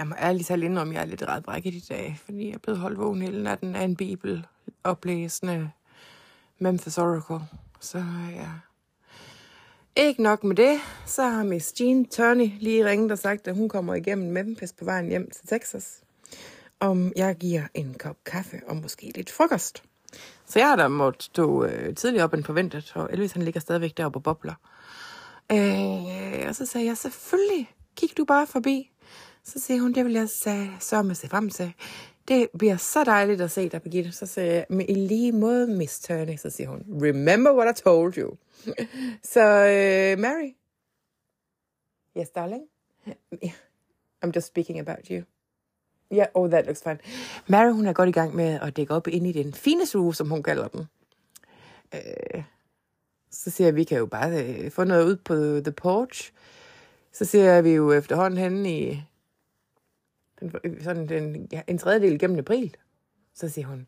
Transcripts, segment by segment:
Jeg må ærligt tale indrømme, om, jeg er lidt ret brækket i dag, fordi jeg er blevet holdt vågen hele natten af en bibel oplæsende Memphis Oracle. Så ja. Ikke nok med det, så har Miss Jean Turney lige ringet og sagt, at hun kommer igennem Memphis på vejen hjem til Texas. Om jeg giver en kop kaffe og måske lidt frokost. Så jeg har da måttet stå øh, tidligere op end forventet, og Elvis han ligger stadigvæk deroppe og bobler. Øh, og så sagde jeg, selvfølgelig, kig du bare forbi. Så siger hun, det vil jeg så se frem til. Det bliver så dejligt at se dig, Birgitte. Så siger jeg, men i lige måde, Miss Turney. Så siger hun, remember what I told you. så øh, Mary. Yes, darling. I'm just speaking about you. Yeah, oh, that looks fine. Mary, hun er godt i gang med at dække op ind i den fine uge, som hun kalder den. Øh, så siger jeg, vi kan jo bare øh, få noget ud på the porch. Så siger vi jo efterhånden henne i den, sådan den, ja, en tredjedel gennem april. Så siger hun,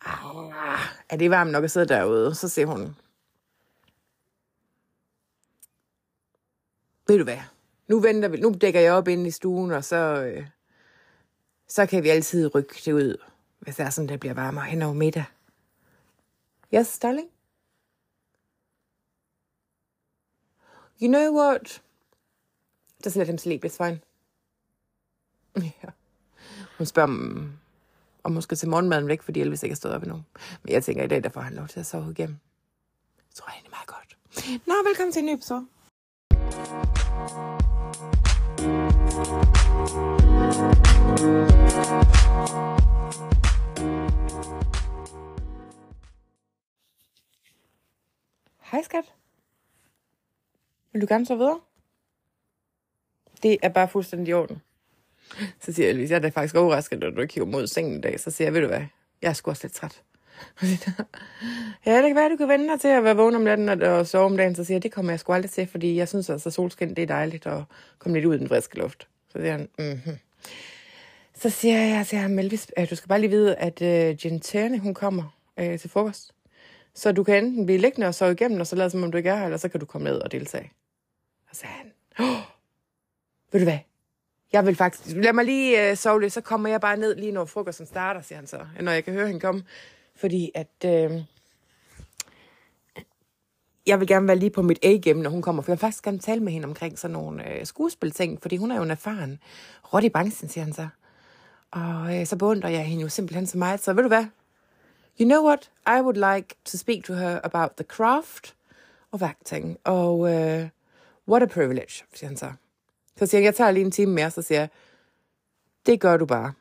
ah, er det varmt nok at sidde derude? Så siger hun, ved du hvad, nu venter vi, nu dækker jeg op inde i stuen, og så, øh, så kan vi altid rykke det ud, hvis det er sådan, det bliver varmere hen over middag. Yes, darling? You know what? Just let him sleep, it's fine. Ja. Hun spørger, om, om hun skal til morgenmaden væk, fordi Elvis ikke er stået op endnu. Men jeg tænker, i dag der får han lov til at sove igennem. Det tror jeg egentlig meget godt. Nå, velkommen til en ny episode. Hej skat. Vil du gerne så videre? Det er bare fuldstændig i orden. Så siger jeg, jeg er da faktisk overrasket, når du ikke hiver mod sengen i dag. Så siger jeg, ved du hvad, jeg er sgu også lidt træt. ja, det kan være, du kan vende dig til at være vågen om natten og sove om dagen. Så siger jeg, det kommer jeg sgu aldrig til, fordi jeg synes altså, solskin, det er dejligt at komme lidt ud i den friske luft. Så siger han, mhm. Så siger jeg til ham, Elvis, øh, du skal bare lige vide, at øh, uh, Jen Terne, hun kommer uh, til frokost. Så du kan enten blive liggende og sove igennem, og så lade som om du ikke er her, eller så kan du komme ned og deltage. Og så sagde han, oh, ved du hvad, jeg vil faktisk, lad mig lige øh, sove lidt, så kommer jeg bare ned lige når frokosten starter, siger han så, når jeg kan høre hende komme. Fordi at, Øh, jeg vil gerne være lige på mit A-game, når hun kommer, for jeg vil faktisk gerne tale med hende omkring sådan nogle øh, skuespilting, fordi hun er jo en erfaren råd i branchen, siger han så. Og øh, så beundrer jeg hende jo simpelthen så meget, så ved du hvad? You know what? I would like to speak to her about the craft of acting. Og øh, what a privilege, siger han så. Så siger jeg, jeg tager lige en time mere, så siger jeg, det gør du bare.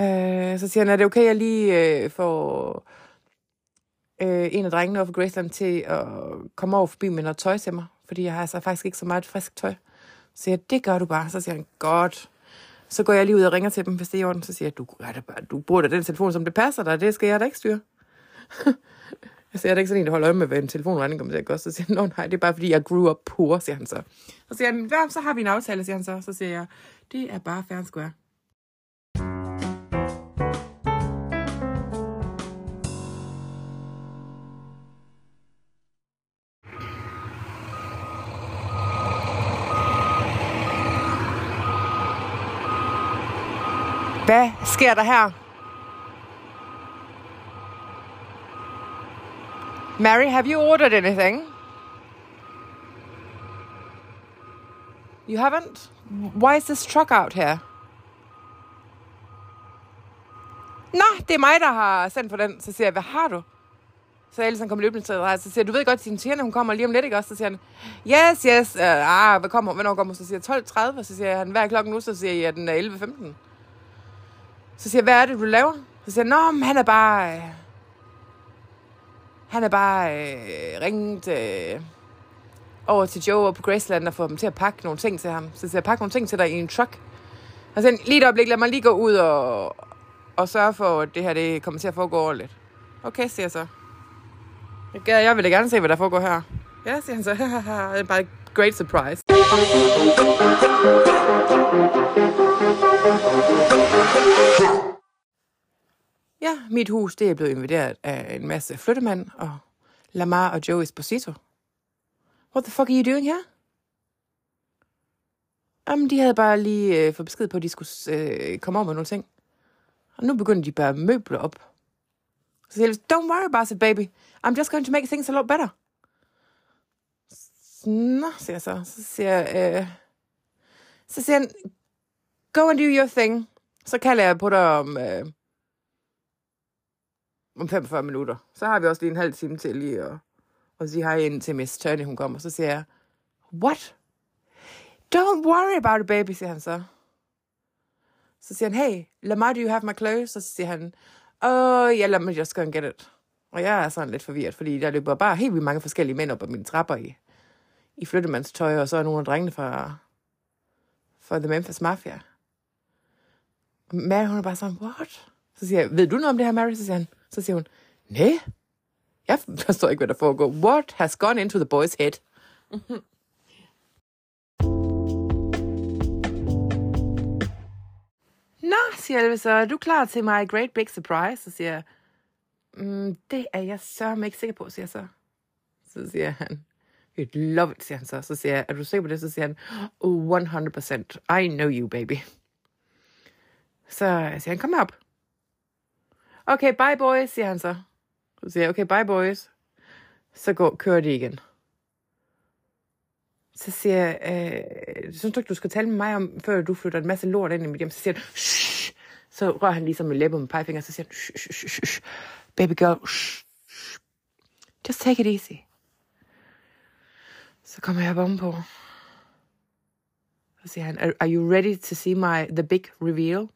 Øh, så siger han, er det okay, jeg lige øh, får øh, en af drengene over for Graceland til at komme over forbi med noget tøj til mig, fordi jeg har altså faktisk ikke så meget frisk tøj. Så siger jeg, det gør du bare. Så siger han, godt. Så går jeg lige ud og ringer til dem, hvis det er i orden. Så siger jeg, du, er det bare, du bruger da den telefon, som det passer dig. Det skal jeg da ikke styre. Altså, jeg er da ikke sådan en, der holder øje med, hvad en telefonregning kommer til at koste? Så siger han, nej, det er bare fordi, jeg grew up poor, siger han så. Så siger han, så har vi en aftale, siger han så. Så siger jeg, det er bare fair square. Hvad sker der her? Mary, have you ordered anything? You haven't? Why is this truck out here? Nå, det er mig, der har sendt for den. Så siger jeg, hvad har du? Så Alison kommer løbende til dig. Så siger jeg, du ved godt, at din hun kommer lige om lidt, ikke også? Så siger han, yes, yes. Uh, ah, hvad kommer, hvornår kommer? Så siger jeg, 12.30. Så siger han, hvad er klokken nu? Så siger jeg, den er 11.15. Så siger jeg, hvad er det, du laver? Så siger han, nå, han er bare... Øh, han er bare øh, ringet øh, over til Joe og på Graceland og fået dem til at pakke nogle ting til ham. Så siger jeg, pakke nogle ting til dig i en truck. Og så lige et øjeblik, lad mig lige gå ud og, og sørge for, at det her det kommer til at foregå ordentligt. Okay, siger jeg så. Jeg, jeg vil da gerne se, hvad der foregår her. Ja, siger han så. det er bare great surprise. Ja, mit hus det er blevet invaderet af en masse flyttemand og Lamar og Joe Esposito. What the fuck are you doing here? Jamen, de havde bare lige øh, fået besked på, at de skulle øh, komme over med nogle ting. Og nu begynder de bare møbler op. Så siger don't worry about it, baby. I'm just going to make things a lot better. Nå, siger jeg så. Så siger jeg, øh, så siger han, go and do your thing. Så kalder jeg på dig om, øh, om 45 minutter. Så har vi også lige en halv time til lige at, at sige hej ind til Miss Turney, hun kommer. Så siger jeg, what? Don't worry about it, baby, siger han så. Så siger han, hey, Lamar, do you have my clothes? Så siger han, oh, yeah, let me just go and get it. Og jeg er sådan lidt forvirret, fordi der løber bare helt vildt mange forskellige mænd op ad mine trapper i, i flyttemandstøj, og så er nogle af drengene fra, fra The Memphis Mafia. Mary, hun er bare sådan, what? Så siger jeg, ved du noget om det her, Mary? Så siger, han, så siger hun, nej, jeg forstår ikke, hvad der foregår. What has gone into the boy's head? Nå, siger Elvis, så er du klar til my great big surprise? Så siger jeg, mm, det er jeg så ikke sikker på, siger jeg så. Så siger han, you'd love it, siger han så. Så siger jeg, er du sikker på det? Så siger han, oh, 100%, I know you, baby. Så siger han, kom op. Okay, bye boys, siger han så. Så siger jeg, okay, bye boys. Så går, kører de igen. Så siger jeg, øh, synes du ikke, du skal tale med mig om, før du flytter en masse lort ind i mit hjem? Så siger han, shh. Så rører han ligesom med læber med pegefinger, så siger han, shh, shh, shh, shh. baby girl, shh, shh. just take it easy. Så kommer jeg bombe på. Så siger han, are, are you ready to see my, the big reveal?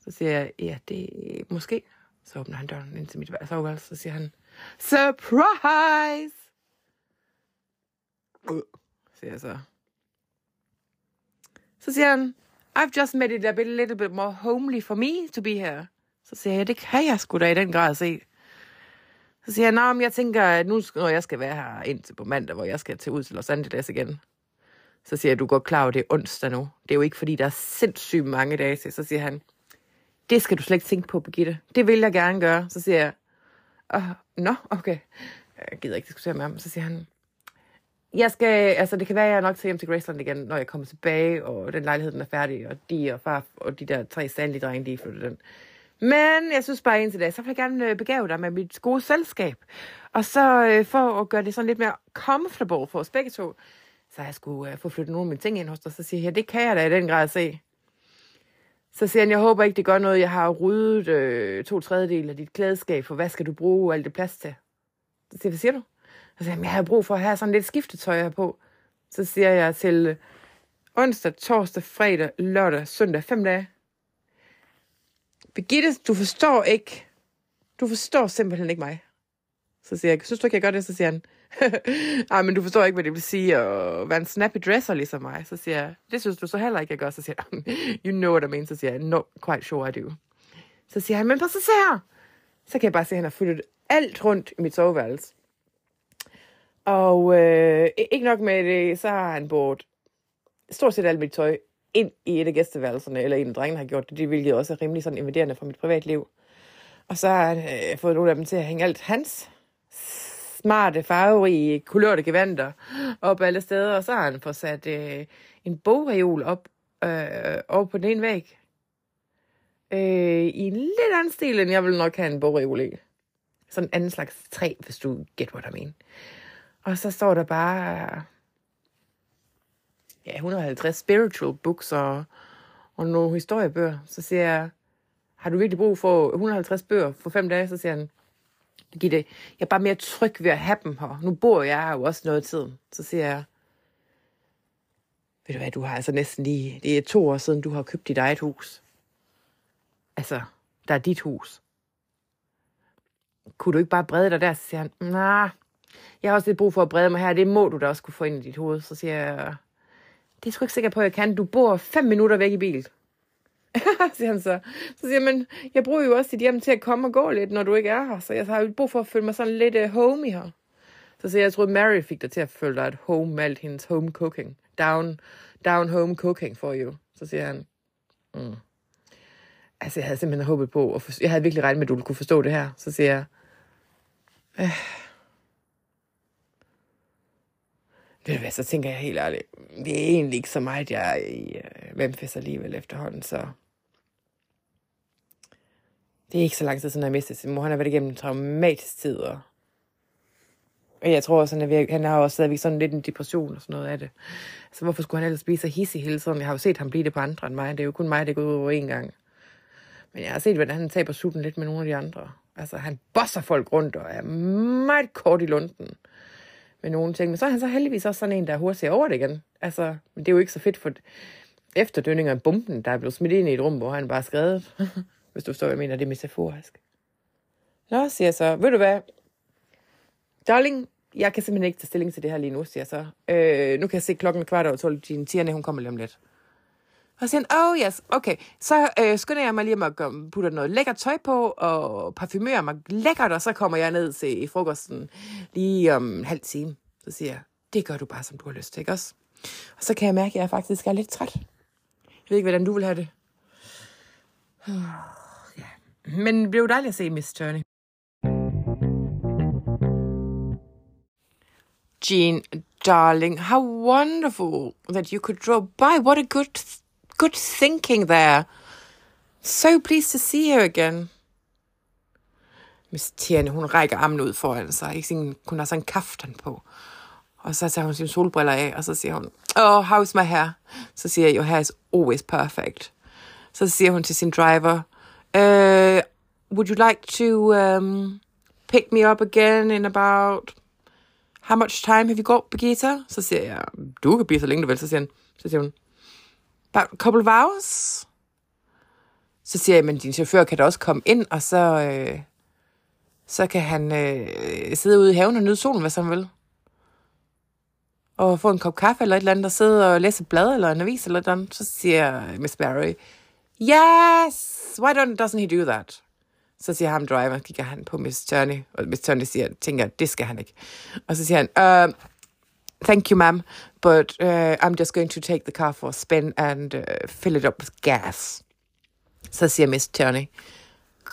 Så siger jeg, ja, det måske. Så åbner han døren ind til mit soveværelse, så siger han, surprise! Uh, siger jeg så. Så siger han, I've just made it a bit, little bit more homely for me to be here. Så siger jeg, det kan jeg sgu da i den grad se. Så siger jeg, nej, men jeg tænker, at nu når jeg skal være her indtil på mandag, hvor jeg skal til ud til Los Angeles igen. Så siger jeg, du går klar over, det er onsdag nu. Det er jo ikke, fordi der er sindssygt mange dage til. Så siger han, det skal du slet ikke tænke på, Birgitte. Det vil jeg gerne gøre. Så siger jeg, oh, nå, okay. Jeg gider ikke diskutere med ham. Så siger han, jeg skal, altså det kan være, at jeg er nok til hjem til Graceland igen, når jeg kommer tilbage, og den lejlighed, den er færdig, og de og far og de der tre sandlige drenge, de flytter den. Men jeg synes bare indtil dag, så vil jeg gerne øh, begave dig med mit gode selskab. Og så øh, for at gøre det sådan lidt mere comfortable for os begge to, så jeg skulle øh, få flyttet nogle af mine ting ind hos dig. Så siger jeg, det kan jeg da i den grad se. Så siger han, jeg håber ikke, det gør noget. Jeg har ryddet øh, to tredjedel af dit klædeskab, for hvad skal du bruge alt det plads til? Så siger jeg, hvad siger du? Så siger han, jeg har brug for at have sådan lidt skiftetøj her på. Så siger jeg til øh, onsdag, torsdag, fredag, lørdag, søndag, fem dage. Birgitte, du forstår ikke. Du forstår simpelthen ikke mig. Så siger jeg, synes du ikke, jeg gør det? Så siger han, ej, men du forstår ikke, hvad det vil sige at være en snappy dresser ligesom mig. Så siger jeg, det synes du så heller ikke, jeg gør. Så siger jeg, you know what I mean. Så siger jeg, no, quite sure I do. Så siger han, men prøv så se her. Så kan jeg bare se, at han har flyttet alt rundt i mit soveværelse. Og øh, ikke nok med det, så har han brugt stort set alt mit tøj ind i et af gæsteværelserne, eller en af drengene har gjort det, hvilket også er rimelig sådan invaderende for mit privatliv. Og så har han øh, fået nogle af dem til at hænge alt hans smarte, farverige, kulørte gevanter op alle steder, og så har han fået sat øh, en bogreol op øh, over på den ene væg. Øh, I en lidt anden stil, end jeg vil nok have en bogreol i. Sådan en anden slags træ, hvis du get what I mean. Og så står der bare ja, 150 spiritual books og, og nogle historiebøger. Så siger jeg, har du virkelig brug for 150 bøger for fem dage? Så siger han, Gitte, jeg er bare mere tryg ved at have dem her. Nu bor jeg jo også noget tid. Så siger jeg, ved du hvad, du har altså næsten lige, det er to år siden, du har købt dit eget hus. Altså, der er dit hus. Kunne du ikke bare brede dig der? Så siger han, nej, jeg har også lidt brug for at brede mig her. Det må du da også kunne få ind i dit hoved. Så siger jeg, det er sgu ikke sikker på, at jeg kan. Du bor fem minutter væk i bil. siger han så. Så siger jeg, jeg bruger jo også dit hjem til at komme og gå lidt, når du ikke er her. Så jeg har jo brug for at føle mig sådan lidt øh, uh, home her. Så siger jeg, jeg tror, Mary fik dig til at føle dig at home med alt hendes home cooking. Down, down home cooking for you. Så siger han, mm. Altså, jeg havde simpelthen håbet på, og jeg havde virkelig regnet med, at du ville kunne forstå det her. Så siger jeg, øh. Ved du hvad, så tænker jeg helt ærligt, det er egentlig ikke så meget, jeg er i Memphis alligevel efterhånden, så... Det er ikke så lang tid siden, jeg mistede sin mor. Han har været igennem en traumatisk tid, og jeg tror også, han, er ved, han har også stadigvæk sådan lidt en depression og sådan noget af det. Så hvorfor skulle han ellers blive så hissig hele tiden? Jeg har jo set ham blive det på andre end mig. Det er jo kun mig, det går ud over en gang. Men jeg har set, hvordan han taber sutten lidt med nogle af de andre. Altså, han bosser folk rundt og er meget kort i lunden med nogle ting. Men så er han så heldigvis også sådan en, der er hurtigt over det igen. Altså, men det er jo ikke så fedt for efterdønninger af bomben, der er blevet smidt ind i et rum, hvor han bare er skrevet. Hvis du forstår, hvad jeg mener, det er metaforisk. Nå, siger jeg så, ved du hvad, darling, jeg kan simpelthen ikke tage stilling til det her lige nu, siger jeg så. Øh, nu kan jeg se klokken kvart over 12, din tierne, hun kommer lige om lidt. Og så siger han, oh yes, okay. Så øh, skynder jeg mig lige at putte noget lækkert tøj på, og parfumerer mig lækkert, og så kommer jeg ned til frokosten lige om en halv time. Så siger jeg, det gør du bare, som du har lyst til, ikke også? Og så kan jeg mærke, at jeg faktisk er lidt træt. Jeg ved ikke, hvordan du vil have det. Men det blev dejligt at se Miss Turney. Jean, darling, how wonderful that you could drop by. What a good, good thinking there. So pleased to see you again. Miss Tierne, hun rækker armen ud foran sig. Ikke? Hun har sådan en kaftan på. Og så tager hun sine solbriller af, og så siger hun, oh, how's my hair? Så siger jeg, your hair is always perfect. Så siger hun til sin driver, uh, would you like to um, pick me up again in about how much time have you got, Birgitta? Så siger jeg, du kan blive så længe du vil. Så siger, han, så siger hun, about a couple of hours? Så siger jeg, men din chauffør kan da også komme ind, og så, øh, så kan han øh, sidde ude i haven og nyde solen, hvad han vil. Og få en kop kaffe eller et eller andet, og sidde og læse et blad eller en avis eller noget. Så siger Miss Barry, yes, why don't, doesn't he do that? Så siger ham driver, kigger han på Miss Turney, og Miss Turney siger, tænker, det skal han ikke. Og så siger han, uh, thank you ma'am, but uh, I'm just going to take the car for a spin and uh, fill it up with gas. Så siger Miss Turney,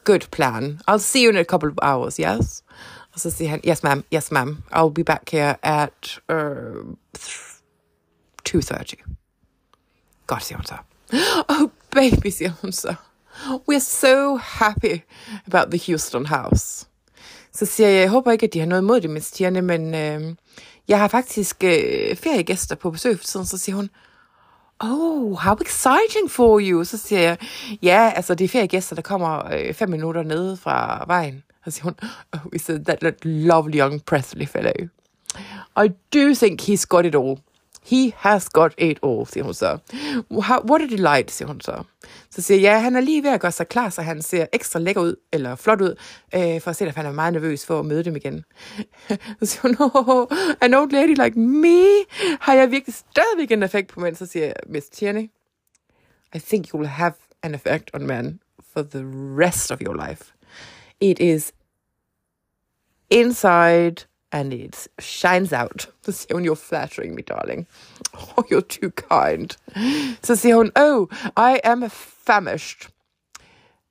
good plan. I'll see you in a couple of hours, yes? Og så siger han, yes ma'am, yes ma'am, I'll be back here at uh, 2.30. Godt, siger hun så. Oh baby, siger. We're so happy about the Houston house. Så siger jeg, jeg håber ikke, at de har noget imod det med stierne, men øh, jeg har faktisk øh, feriegæster på besøg for tiden, så siger hun, Oh, how exciting for you. Så siger jeg, ja, altså det er feriegæster, der kommer øh, fem minutter nede fra vejen. Så siger hun, oh, is that, that lovely young Presley fellow. I do think he's got it all. He has got eight år, siger hun så. What a delight, siger hun så. Så siger jeg, ja, han er lige ved at gøre sig klar, så han ser ekstra lækker ud, eller flot ud, øh, for at se, at han er meget nervøs for at møde dem igen. så siger hun, oh, an old lady like me, har jeg virkelig stadigvæk en effekt på mænd? Så siger jeg, Miss Tierney, I think you will have an effect on men for the rest of your life. It is inside and it shines out. Så siger hun, you're flattering me, darling. Oh, you're too kind. Så siger hun, oh, I am famished.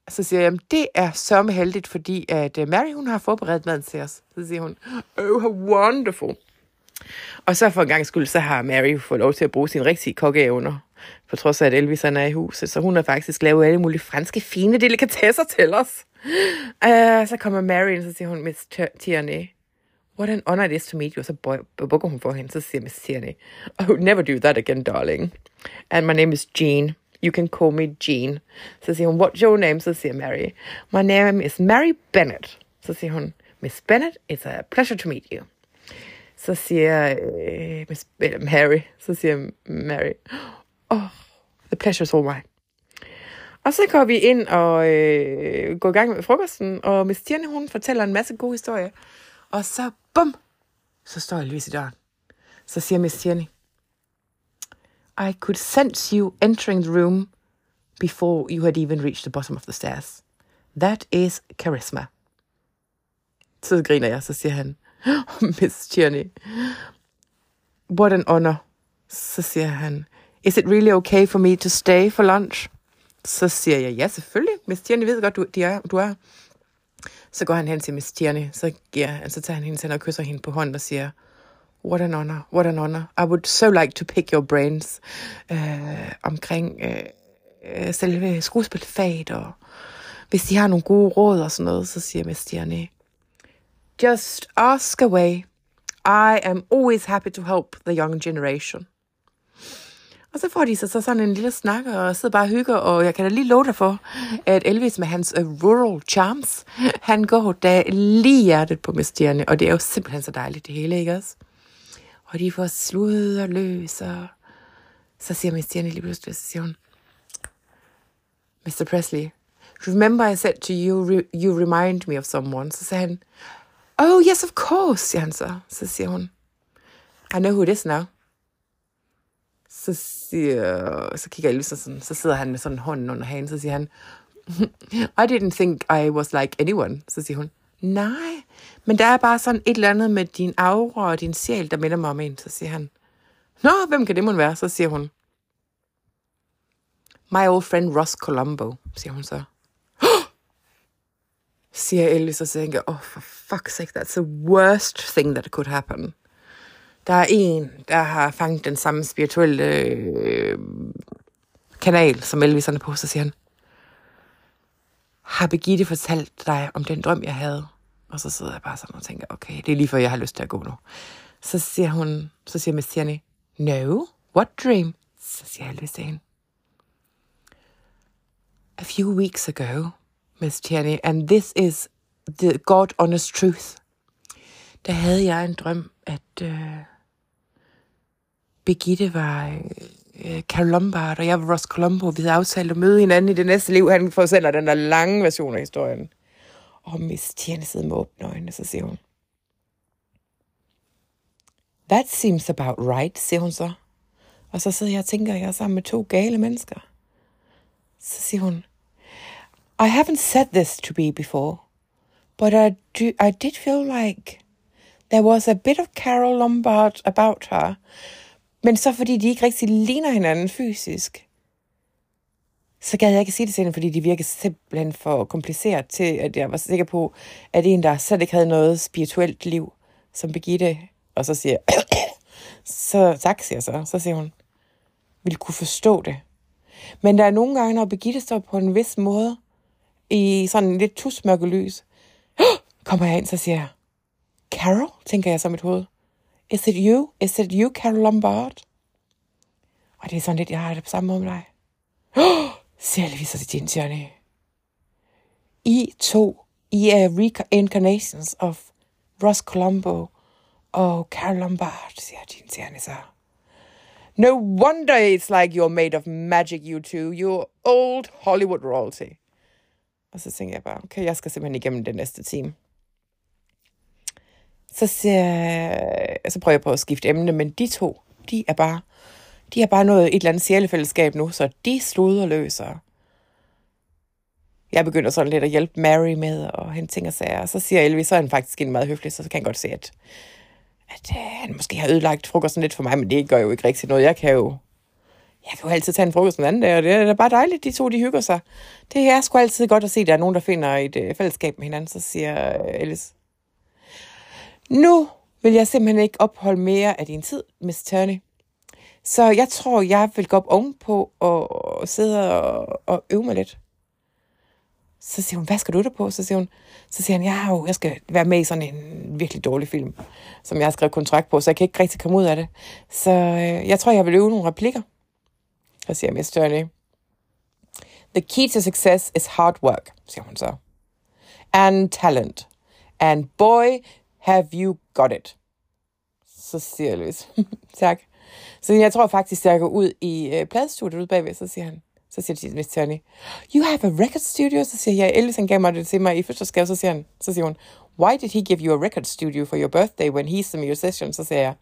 Så siger jeg, det er så heldigt, fordi at øh, Mary, hun har forberedt maden til os. Så siger hun, oh, how wonderful. Og så for en gang skyld, så har Mary fået lov til at bruge sin rigtige kokkeevner. På trods af, at Elvis er i huset. Så hun har faktisk lavet alle mulige franske fine delikatesser til os. Uh, så kommer Mary ind, så siger hun, Miss Tierney, what an honor it is to meet you. Så bukker hun for hende, så siger Miss Tierney, I would never do that again, darling. And my name is Jean. You can call me Jean. Så siger hun, what's your name? Så siger Mary, my name is Mary Bennett. Så siger hun, Miss Bennett, it's a pleasure to meet you. Så siger uh, Miss øh, Mary, så siger Mary, oh, the pleasure's all mine. Og så går vi ind og øh, går i gang med frokosten, og Miss Tierney, hun fortæller en masse gode historier. Og så, bum, så står jeg i døren. Så siger Miss Tierney, I could sense you entering the room before you had even reached the bottom of the stairs. That is charisma. Så griner jeg, så siger han, Miss Tierney, what an honor. Så siger han, is it really okay for me to stay for lunch? Så siger jeg, ja selvfølgelig, Miss Tierney ved godt, du, de er, du er. Så går han hen til Miss Tierney, så, giver, så tager han hendes til og kysser hende på hånden og siger, what an honor, what an honor. I would so like to pick your brains øh, omkring øh, øh selve skuespilfaget, og hvis de har nogle gode råd og sådan noget, så siger Miss Tierney, just ask away. I am always happy to help the young generation. Og så får de så, så sådan en lille snak, og sidder bare og hygger, og jeg kan da lige love dig for, at Elvis med hans uh, rural charms, han går da lige hjertet på Miss og det er jo simpelthen så dejligt det hele, ikke også? Og de får slud og løs, og så siger Miss lige pludselig, så siger hun, Mr. Presley, remember I said to you, you remind me of someone? Så sagde han, oh yes, of course, siger han så. Så siger hun, I know who it is now så, siger, så kigger Elvis sådan, så sidder han med sådan hånden under hagen, så siger han, I didn't think I was like anyone. Så siger hun, nej, men der er bare sådan et eller andet med din aura og din sjæl, der minder mig om en. Så siger han, nå, hvem kan det måtte være? Så siger hun, my old friend Ross Colombo, siger hun så. siger Elvis, og så tænker oh, for fuck's sake, that's the worst thing that could happen. Der er en, der har fanget den samme spirituelle øh, kanal, som Elvis er på, så siger han, har Birgitte fortalt dig om den drøm, jeg havde? Og så sidder jeg bare sådan og tænker, okay, det er lige før, jeg har lyst til at gå nu. Så siger hun, så siger Miss Tierney, no, what dream? Så siger Elvis til hende, a few weeks ago, Miss Tierney, and this is the God honest truth. Der havde jeg en drøm, at øh, Birgitte var øh, Carol Lombard, og jeg var Ross Colombo. Vi havde aftalt at møde hinanden i det næste liv. Han fortæller den der lange version af historien. Og Miss Tierne sidder med åbne øjne, så siger hun, That seems about right, siger hun så. Og så sidder jeg og tænker, at jeg er sammen med to gale mennesker. Så siger hun, I haven't said this to be before, but I, do, I did feel like there was a bit of Carol Lombard about her, men så fordi de ikke rigtig ligner hinanden fysisk, så gad jeg ikke sige det til hende, fordi de virker simpelthen for kompliceret til, at jeg var sikker på, at en, der slet ikke havde noget spirituelt liv, som Birgitte, og så siger så tak, siger jeg så. Så siger hun, vil kunne forstå det. Men der er nogle gange, når Birgitte står på en vis måde, i sådan lidt tusmørke lys, kommer jeg ind, så siger jeg, Carol, tænker jeg så mit hoved. Is it you? Is it you, Carol Lombard? Og det er sådan lidt, jeg har det på samme måde med dig. Oh, Elvis til din Johnny. I to, I er reincarnations of Ross Colombo og Carol Lombard, siger din Johnny så. No wonder it's like you're made of magic, you two. You're old Hollywood royalty. Og så tænker jeg bare, okay, jeg skal simpelthen igennem det næste time. Så, siger, øh, så prøver jeg på at skifte emne, men de to, de er bare, de har bare nået et eller andet sjælefællesskab nu, så de sluder løser. Jeg begynder sådan lidt at hjælpe Mary med og hente ting og sager. Og så siger Elvis, så er han faktisk en meget høflig, så kan han godt se, at, at uh, han måske har ødelagt frokosten lidt for mig, men det gør jo ikke rigtig noget. Jeg kan jo, jeg kan jo altid tage en frokost en anden dag, og det er bare dejligt, de to de hygger sig. Det er sgu altid godt at se, at der er nogen, der finder et øh, fællesskab med hinanden, så siger Elvis. Nu vil jeg simpelthen ikke opholde mere af din tid, Miss Turney. Så jeg tror, jeg vil gå op ovenpå og sidde og, og øve mig lidt. Så siger hun, hvad skal du der på? Så siger hun, så siger han, ja, jo, jeg skal være med i sådan en virkelig dårlig film, som jeg har skrevet kontrakt på, så jeg kan ikke rigtig komme ud af det. Så øh, jeg tror, jeg vil øve nogle replikker. Så siger Miss Turney, The key to success is hard work, siger hun så. And talent. And boy, have you got it? Så siger Louis. tak. Så jeg tror faktisk, jeg går ud i øh, pladestudiet ude bagved, så siger han, så siger de Miss Tony, you have a record studio? Så siger jeg, Elvis han gav mig det til mig i fødselsdagsgave, så siger, han, så siger hun, why did he give you a record studio for your birthday when he's a musician? Så siger jeg,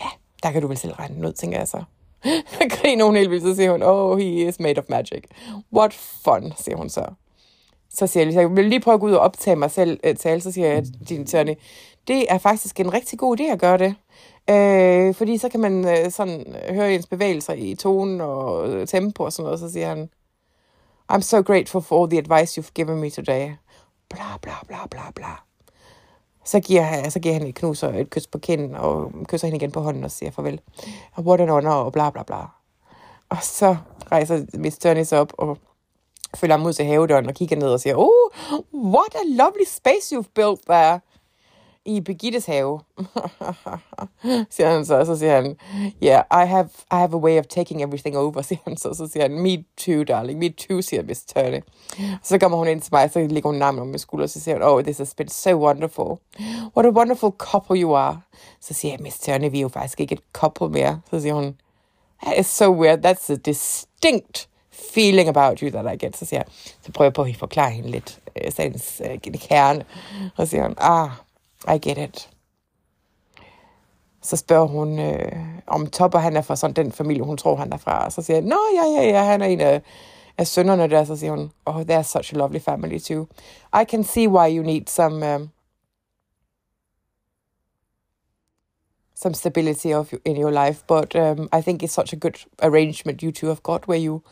ja, der kan du vel selv regne ud, tænker jeg så. Griner hun helt vildt, så siger hun, oh, he is made of magic. What fun, siger hun så så siger jeg, jeg vil lige prøve at gå ud og optage mig selv øh, tale, så siger jeg din Tørne, det er faktisk en rigtig god idé at gøre det. Øh, fordi så kan man øh, sådan høre ens bevægelser i tonen og øh, tempo og sådan noget, så siger han, I'm so grateful for all the advice you've given me today. Bla, bla, bla, bla, bla. Så giver, han, så giver han et knus og et kys på kinden, og kysser hende igen på hånden og siger farvel. Og what an honor, og bla bla bla. Og så rejser Miss Turney sig op og følger ham ud til havedøren og kigger ned og siger, Oh, what a lovely space you've built there i Begittes have, siger han så, og så siger han, yeah, I have, I have a way of taking everything over, siger han så, så siger han, me too, darling, me too, siger Miss Turner. Så kommer hun ind til mig, og så ligger hun nærmere om min skulder, og så siger hun, oh, this has been so wonderful. What a wonderful couple you are. Så siger jeg, Miss Turley, vi er jo faktisk ikke et couple mere. Så siger hun, that is so weird, that's a distinct feeling about you that I get. Så siger jeg, så prøver jeg på at forklare hende lidt, øh, sagens øh, kerne. Og siger hun, ah, i get it. Så spørger hun, øh, om Topper han er fra sådan den familie, hun tror, han er fra. Og så siger jeg, nå ja, ja, ja, han er en af, af sønnerne der. Så siger hun, oh, they're such a lovely family too. I can see why you need some, um, some stability of in your life, but um, I think it's such a good arrangement you two have got, where you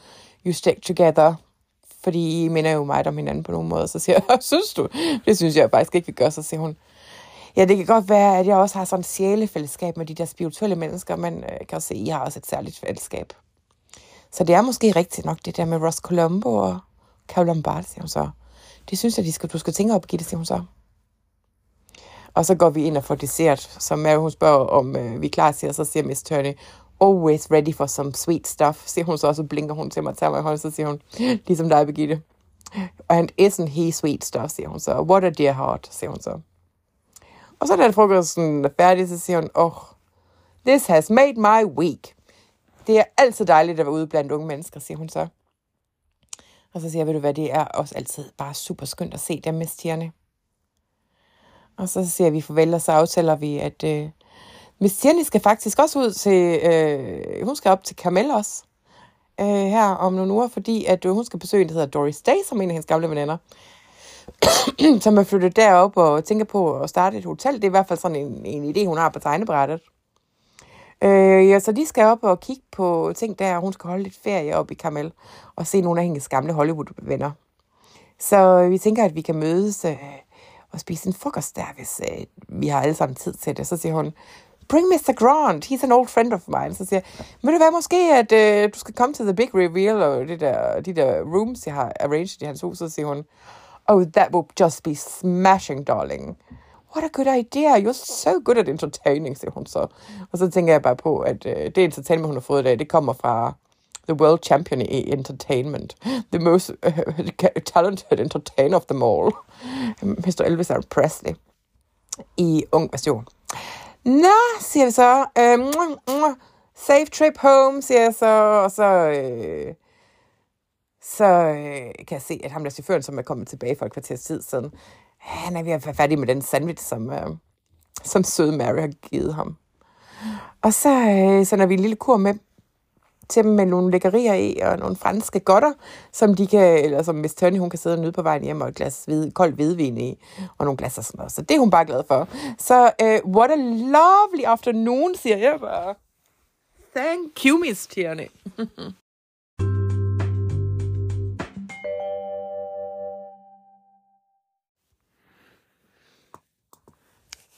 you stick together fordi I minder jo meget om hinanden på nogen måde. Så siger jeg, synes du? Det synes jeg faktisk ikke, vi gør. Så siger hun, Ja, det kan godt være, at jeg også har sådan et sjælefællesskab med de der spirituelle mennesker, men øh, jeg kan også se, at I har også et særligt fællesskab. Så det er måske rigtigt nok, det der med Ross Colombo og Carol Lombard, siger hun så. Det synes jeg, de skal, du skal tænke op, Gitte, siger hun så. Og så går vi ind og får dessert, som Mary, hun spørger, om øh, vi er klar til, og så siger Miss Turney, always ready for some sweet stuff, siger hun så, og så blinker hun til mig og tager mig i hånden, så siger hun, ligesom dig, Birgitte. And isn't he sweet stuff, siger hun så. What a dear heart, siger hun så. Og så da frokosten er færdig, så siger hun, oh, this has made my week. Det er altid dejligt at være ude blandt unge mennesker, siger hun så. Og så siger jeg, ved du hvad, det er også altid bare super skønt at se dem med stierne. Og så siger vi farvel, og så aftaler vi, at øh, Miss Tierney skal faktisk også ud til, øh, hun skal op til Carmel også, øh, her om nogle uger, fordi at øh, hun skal besøge en, der hedder Doris Day, som en af hendes gamle veninder. som er flyttet derop og tænker på at starte et hotel. Det er i hvert fald sådan en, en idé, hun har på tegnebrættet. Øh, ja, så de skal op og kigge på ting der, hun skal holde lidt ferie op i Carmel og se nogle af hendes gamle Hollywood-venner. Så øh, vi tænker, at vi kan mødes øh, og spise en frokost der, hvis øh, vi har alle sammen tid til det. Så siger hun, bring Mr. Grant, he's an old friend of mine. Så siger jeg, vil det være måske, at øh, du skal komme til the big reveal, og det der, de der rooms, jeg har arranged i hans hus, så siger hun, Oh, that will just be smashing, darling. What a good idea. You're so good at entertaining, siger hun så. Og så tænker jeg bare på, at øh, det entertainment, hun har fået i dag, det kommer fra the world champion i entertainment. The most uh, talented entertainer of them all. Mr. Elvis Presley. I ung version. Nå, siger vi så. Uh, safe trip home, siger jeg så. Og så... Øh, så øh, kan jeg se, at ham der chaufføren, som er kommet tilbage for et kvarters tid siden, han er ved at være færdig med den sandwich, som, øh, som søde Mary har givet ham. Og så øh, når vi en lille kur med til dem med nogle lækkerier i, og nogle franske godter, som de kan, eller som Miss Tony, hun kan sidde og nyde på vejen hjem, og et glas hvid, kold hvidvin i, og nogle glas og sådan noget. Så det er hun bare glad for. Så uh, what a lovely afternoon, siger jeg bare. Thank you, Miss Tierney.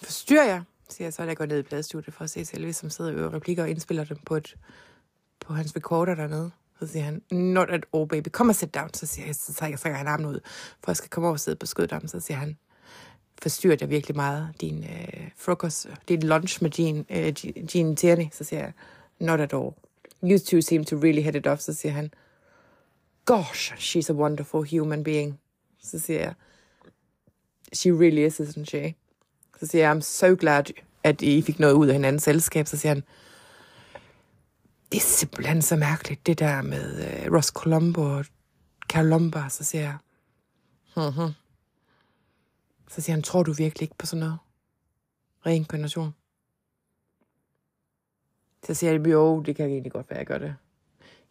Forstyrrer jeg, siger jeg så, da jeg går ned i pladestudiet for at se Selvi, som sidder og øver replikker og indspiller dem på, et, på hans recorder dernede. Så siger han, not at all, baby, kom og sit down. Så siger jeg, så trækker, trækker han armen ud, for jeg skal komme over og sidde på skødet Så siger han, forstyrrer jeg virkelig meget din øh, frokost, din lunch med Jean, øh, Jean Tierney? Så siger jeg, not at all. You two seem to really hit it off. Så siger han, gosh, she's a wonderful human being. Så siger jeg, she really is, isn't she? Så siger jeg, I'm so glad, at I fik noget ud af hinandens selskab. Så siger han, det er simpelthen så mærkeligt, det der med uh, Ross Colombo og Carol Lombard. Så siger jeg, mm-hmm. Så siger han, tror du virkelig ikke på sådan noget? Reinkarnation. Så siger jeg, jo, det kan egentlig godt være, jeg gør det.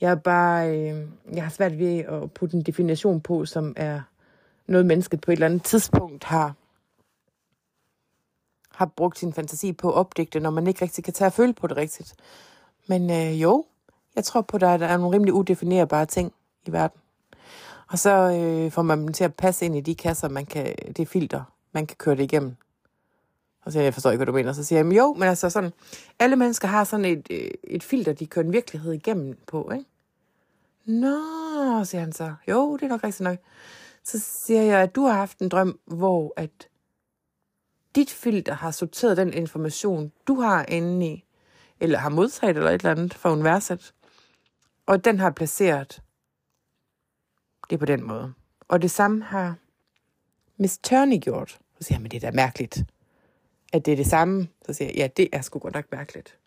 Jeg er bare, øh, jeg har svært ved at putte en definition på, som er noget, mennesket på et eller andet tidspunkt har har brugt sin fantasi på at opdigte, når man ikke rigtig kan tage og føle på det rigtigt. Men øh, jo, jeg tror på, at der, er nogle rimelig udefinerbare ting i verden. Og så øh, får man dem til at passe ind i de kasser, man kan, det filter, man kan køre det igennem. Og så siger jeg, jeg forstår ikke, hvad du mener. Så siger jeg, jo, men altså sådan, alle mennesker har sådan et, øh, et filter, de kører en virkelighed igennem på, ikke? Nå, siger han så. Jo, det er nok rigtig nok. Så siger jeg, at du har haft en drøm, hvor at dit filter har sorteret den information, du har inde i, eller har modtaget eller et eller andet fra universet, og den har placeret det på den måde. Og det samme har Miss Turney gjort. Så siger jeg, men det er da mærkeligt, at det er det samme. Så siger jeg, ja, det er sgu godt nok mærkeligt.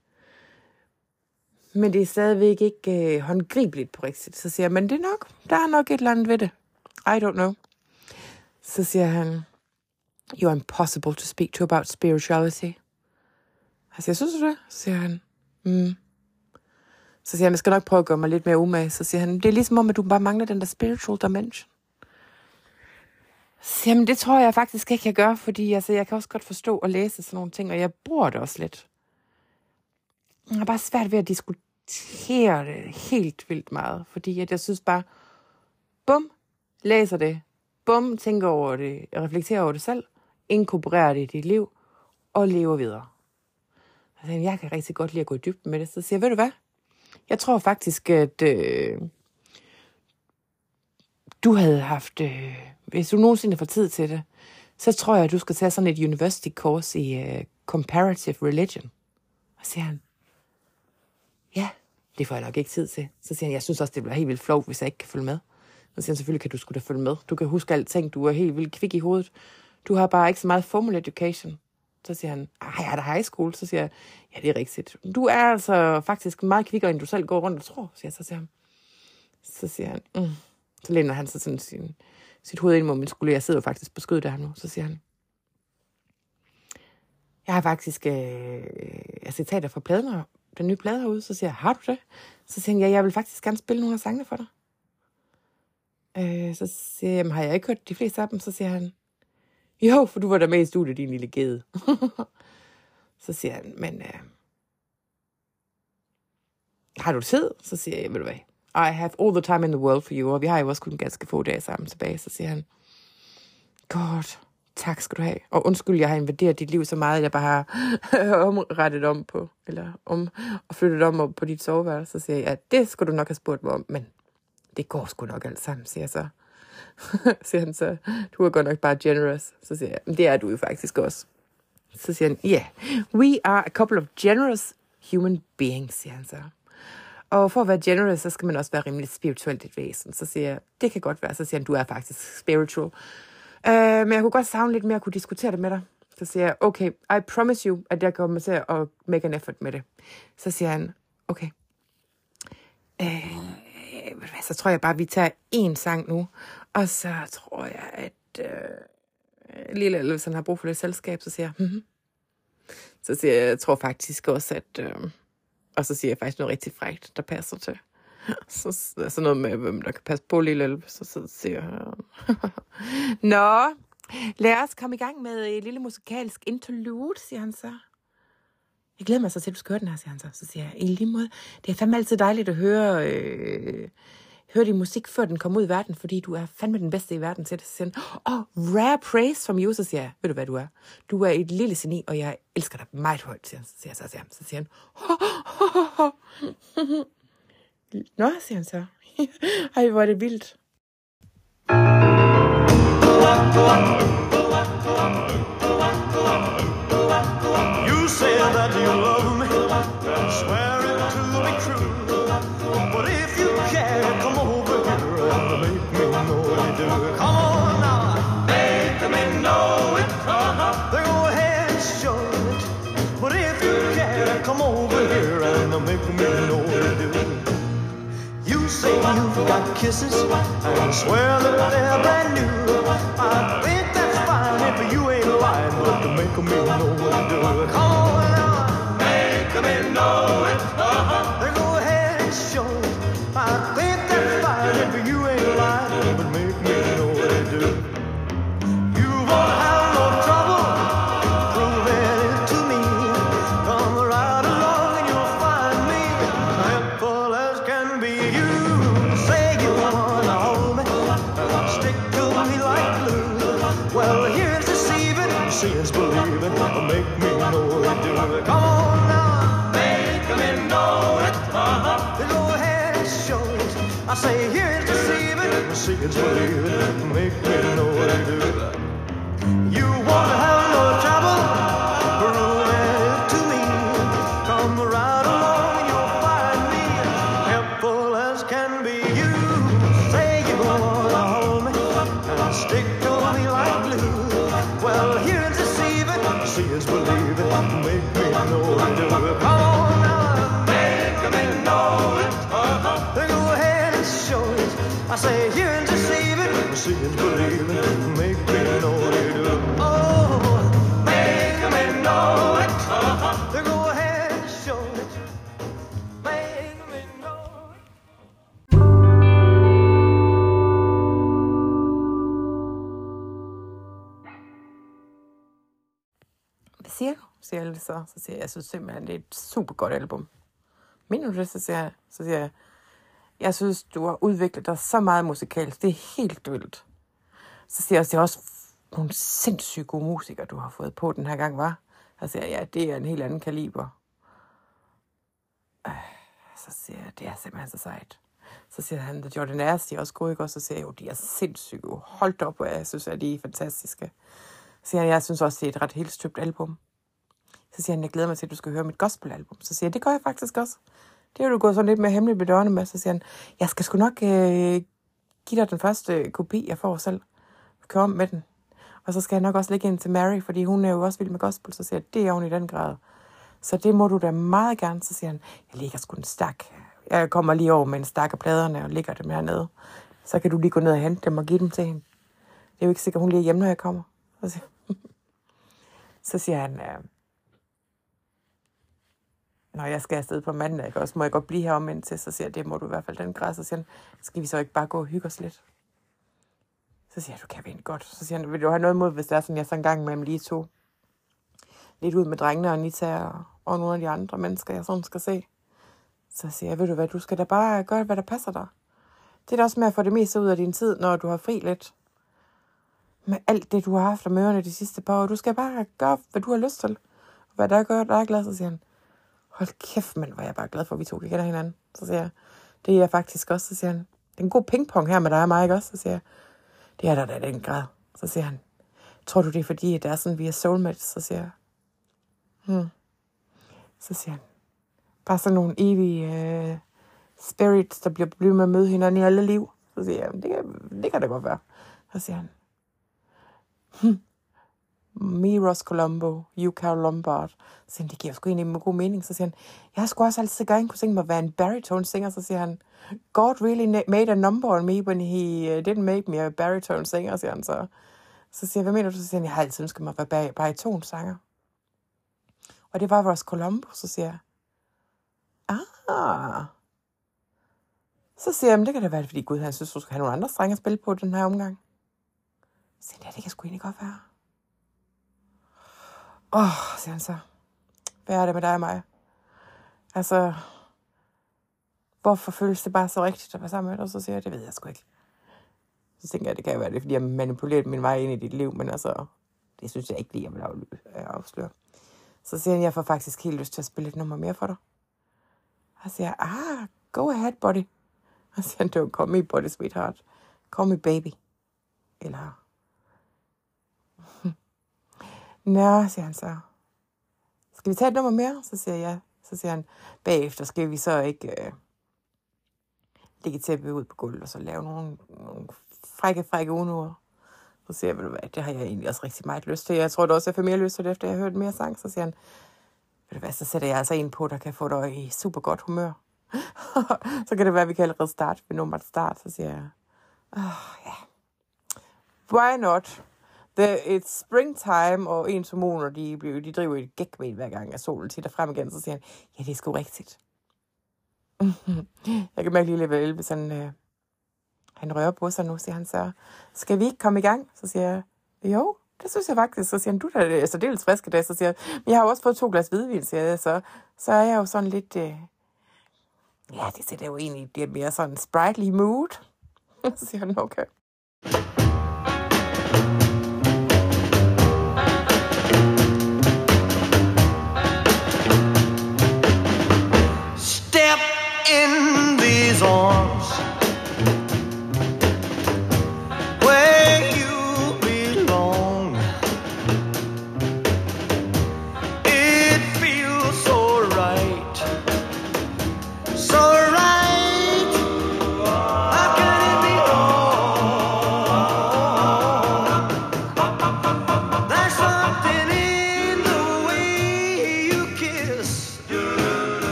Men det er stadigvæk ikke øh, håndgribeligt på rigtigt. Så siger jeg, men det er nok, der er nok et eller andet ved det. I don't know. Så siger han, you're impossible to speak to about spirituality. Jeg siger, synes du det? Så siger han, mm. Så siger han, jeg skal nok prøve at gøre mig lidt mere umage. Så siger han, det er ligesom om, at du bare mangler den der spiritual dimension. Så siger han, det tror jeg faktisk ikke, jeg gør, fordi altså, jeg kan også godt forstå og læse sådan nogle ting, og jeg bruger det også lidt. Jeg har bare svært ved at diskutere det helt vildt meget, fordi at jeg synes bare, bum, læser det, bum, tænker over det, reflekterer over det selv, inkorporerer det i dit liv, og lever videre. Altså, jeg kan rigtig godt lide at gå i dybden med det, så siger jeg, ved du hvad? Jeg tror faktisk, at øh, du havde haft, øh, hvis du nogensinde får tid til det, så tror jeg, at du skal tage sådan et university course i øh, comparative religion. Og siger han, ja, det får jeg nok ikke tid til. Så siger han, jeg synes også, det bliver helt vildt flot, hvis jeg ikke kan følge med. Så siger han, selvfølgelig kan du skulle da følge med. Du kan huske alting, du er helt vildt kvik i hovedet. Du har bare ikke så meget formal education. Så siger han, ej, jeg er der high school. Så siger jeg, ja, det er rigtigt. Du er altså faktisk meget kvikkere, end du selv går rundt og tror, siger jeg. Så siger han, så siger han, mm. så læner han sig sådan sin, sit hoved ind mod min skulder. Jeg sidder jo faktisk på skødet der nu. Så siger han, jeg har faktisk øh, citater fra pladen, den nye plade herude. Så siger jeg, har du det? Så siger han, ja, jeg vil faktisk gerne spille nogle af sangene for dig. Øh, så siger jeg, har jeg ikke hørt de fleste af dem? Så siger han, jo, for du var der med i studiet, din lille gede. så siger han, men øh, har du tid? Så siger jeg, ved du hvad, I have all the time in the world for you, og vi har jo også kun ganske få dage sammen tilbage. Så siger han, godt, tak skal du have. Og undskyld, jeg har invaderet dit liv så meget, at jeg bare har omrettet om på, eller om, og flyttet om på dit soveværelse. Så siger jeg, ja, det skulle du nok have spurgt mig om, men det går sgu nok alt sammen, siger jeg så. siger han så, du er godt nok bare generous. Så siger jeg, det er du jo faktisk også. Så siger han, yeah, we are a couple of generous human beings, siger han så. Og for at være generous, så skal man også være rimelig spirituelt et væsen. Så siger jeg, det kan godt være. Så siger han, du er faktisk spiritual. Uh, men jeg kunne godt savne lidt mere at kunne diskutere det med dig. Så siger jeg, okay, I promise you, at jeg kommer til at make an effort med det. Så siger han, okay. Uh, så tror jeg bare, at vi tager en sang nu. Og så tror jeg, at øh, Lille Elvesen har brug for lidt selskab. Så siger jeg, mm-hmm. Så siger jeg, jeg tror faktisk også, at... Øh, og så siger jeg faktisk noget rigtig frægt, der passer til. Så, så noget med, hvem der kan passe på Lille Elve. Så, så siger jeg... Nå, lad os komme i gang med et lille musikalsk interlude, siger han så. Jeg glæder mig så til, at du skal høre den her, siger han så. Så siger jeg, i lige måde, det er fandme altid dejligt at høre, øh, høre din musik, før den kommer ud i verden, fordi du er fandme den bedste i verden til det. Så siger han, oh, rare praise from you, så siger jeg, ved du hvad du er? Du er et lille geni, og jeg elsker dig meget højt, siger han. Så siger, jeg, så, siger, han, så siger han, Nå, siger han så. Ej, hvor er det vildt. You say that you love me and swear it to be true. But if you care, come over here and make me know you do. Come on now, make me know it. Uh-huh. Go ahead and show it. But if you care, come over here and make me know you do. You say you've got kisses and swear that they're brand new. I think to make me know do. Come on now, know it. Uh-huh. Deceiving, seeing's believing. Make me know you do it. You så. Så siger jeg, jeg synes simpelthen, det er et super godt album. Mener du det? Så siger jeg, så siger jeg, jeg synes, du har udviklet dig så meget musikalsk. Det er helt vildt. Så siger jeg også, det er også nogle sindssygt gode musikere, du har fået på den her gang, var. Så siger jeg, ja, det er en helt anden kaliber. Øh, så siger jeg, det er simpelthen så sejt. Så siger han, The Jordanaires, de er også gode, ikke? Og så siger jeg, jo, de er sindssygt gode. Hold op, og jeg synes, at de er fantastiske. Så siger han, jeg synes også, det er et ret helt støbt album. Så siger han, jeg glæder mig til, at du skal høre mit gospelalbum. Så siger jeg, det gør jeg faktisk også. Det har du gået sådan lidt mere hemmeligt med med. Så siger han, jeg skal sgu nok øh, give dig den første øh, kopi, jeg får selv. Kør om med den. Og så skal jeg nok også lægge ind til Mary, fordi hun er jo også vild med gospel. Så siger jeg, det er hun i den grad. Så det må du da meget gerne. Så siger han, jeg ligger sgu en stak. Jeg kommer lige over med en stak af pladerne og ligger dem hernede. Så kan du lige gå ned og hente dem og give dem til hende. Det er jo ikke sikkert, hun lige er hjemme, når jeg kommer. Så siger, så siger han, øh, når jeg skal afsted på mandag, ikke også, må jeg godt blive her om indtil, så siger jeg, det må du i hvert fald den græs. Så siger han, skal vi så ikke bare gå og hygge os lidt? Så siger jeg, du kan vi godt. Så siger han, vil du have noget imod, hvis det er sådan, jeg så en gang med lige to lidt ud med drengene og Anita og, og nogle af de andre mennesker, jeg sådan skal se. Så siger jeg, ved du hvad, du skal da bare gøre, hvad der passer dig. Det er da også med at få det meste ud af din tid, når du har fri lidt. Med alt det, du har haft om ørerne de sidste par år. Du skal bare gøre, hvad du har lyst til. Hvad der gør dig glad, så siger han, hold kæft, men hvor jeg bare glad for, at vi to kan kende hinanden. Så siger jeg, det er jeg faktisk også. Så siger han, det er en god pingpong her med dig og mig, ikke også? Så siger jeg, det er der da den grad. Så siger han, tror du det er fordi, at det er sådan, vi er soulmates? Så siger jeg, hmm. Så siger han, bare sådan nogle evige øh, spirits, der bliver blevet med at møde hinanden i alle liv. Så siger jeg, det kan, det kan det godt være. Så siger han, hmm me Ross Colombo, you Carol Lombard. Så siger han, det giver sgu egentlig en god mening. Så siger han, jeg har sgu også altid gerne kunne tænke mig at være en baritone singer. Så siger han, God really made a number on me when he uh, didn't make me a baritone singer, siger han så. Så siger jeg, hvad mener du? Så siger han, jeg har altid ønsket mig at være baritone sanger. Og det var Ross Colombo, så siger jeg, ah. Så siger jeg, men det kan da være, fordi Gud han synes, du skal have nogle andre strenge at spille på den her omgang. Så siger jeg, ja, det kan sgu egentlig godt være. Åh, oh, siger han så. Hvad er det med dig og mig? Altså, hvorfor føles det bare så rigtigt at være sammen med dig? Så siger jeg, det ved jeg sgu ikke. Så tænker jeg, det kan jo være det, fordi jeg har min vej ind i dit liv, men altså, det synes jeg ikke lige, jeg vil øh, afsløre. Så siger han, jeg får faktisk helt lyst til at spille et nummer mere for dig. Og så siger jeg, ah, go ahead, buddy. Og så siger han, don't call me buddy, sweetheart. Call me baby. Eller... Nå, siger han så. Skal vi tage et nummer mere? Så siger jeg, ja. Så siger han, bagefter skal vi så ikke øh, lægge tæppe ud på gulvet, og så lave nogle, nogle frække, frække unoder. Så siger jeg, hvad, det har jeg egentlig også rigtig meget lyst til. Jeg tror da også, jeg får mere lyst til det, efter jeg har hørt mere sang. Så siger han, ved du hvad, så sætter jeg altså en på, der kan få dig i super godt humør. så kan det være, at vi kan allerede starte ved nummeret start. Så siger jeg, åh, oh, ja. Why not? The, it's springtime, og ens hormoner, de, bliver, de driver et gæk med hver gang, at solen titter frem igen. Så siger han, ja, det er sgu rigtigt. jeg kan mærke lige lidt vel, hvis han, øh, han rører på sig nu, siger han så, skal vi ikke komme i gang? Så siger jeg, jo, det synes jeg faktisk. Så siger han, du der er så altså, dels frisk i dag. Så siger jeg, men jeg har jo også fået to glas hvidvin, siger jeg, så, så er jeg jo sådan lidt, øh, ja, det sætter jo egentlig, det bliver mere sådan sprightly mood. så siger han, okay.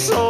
so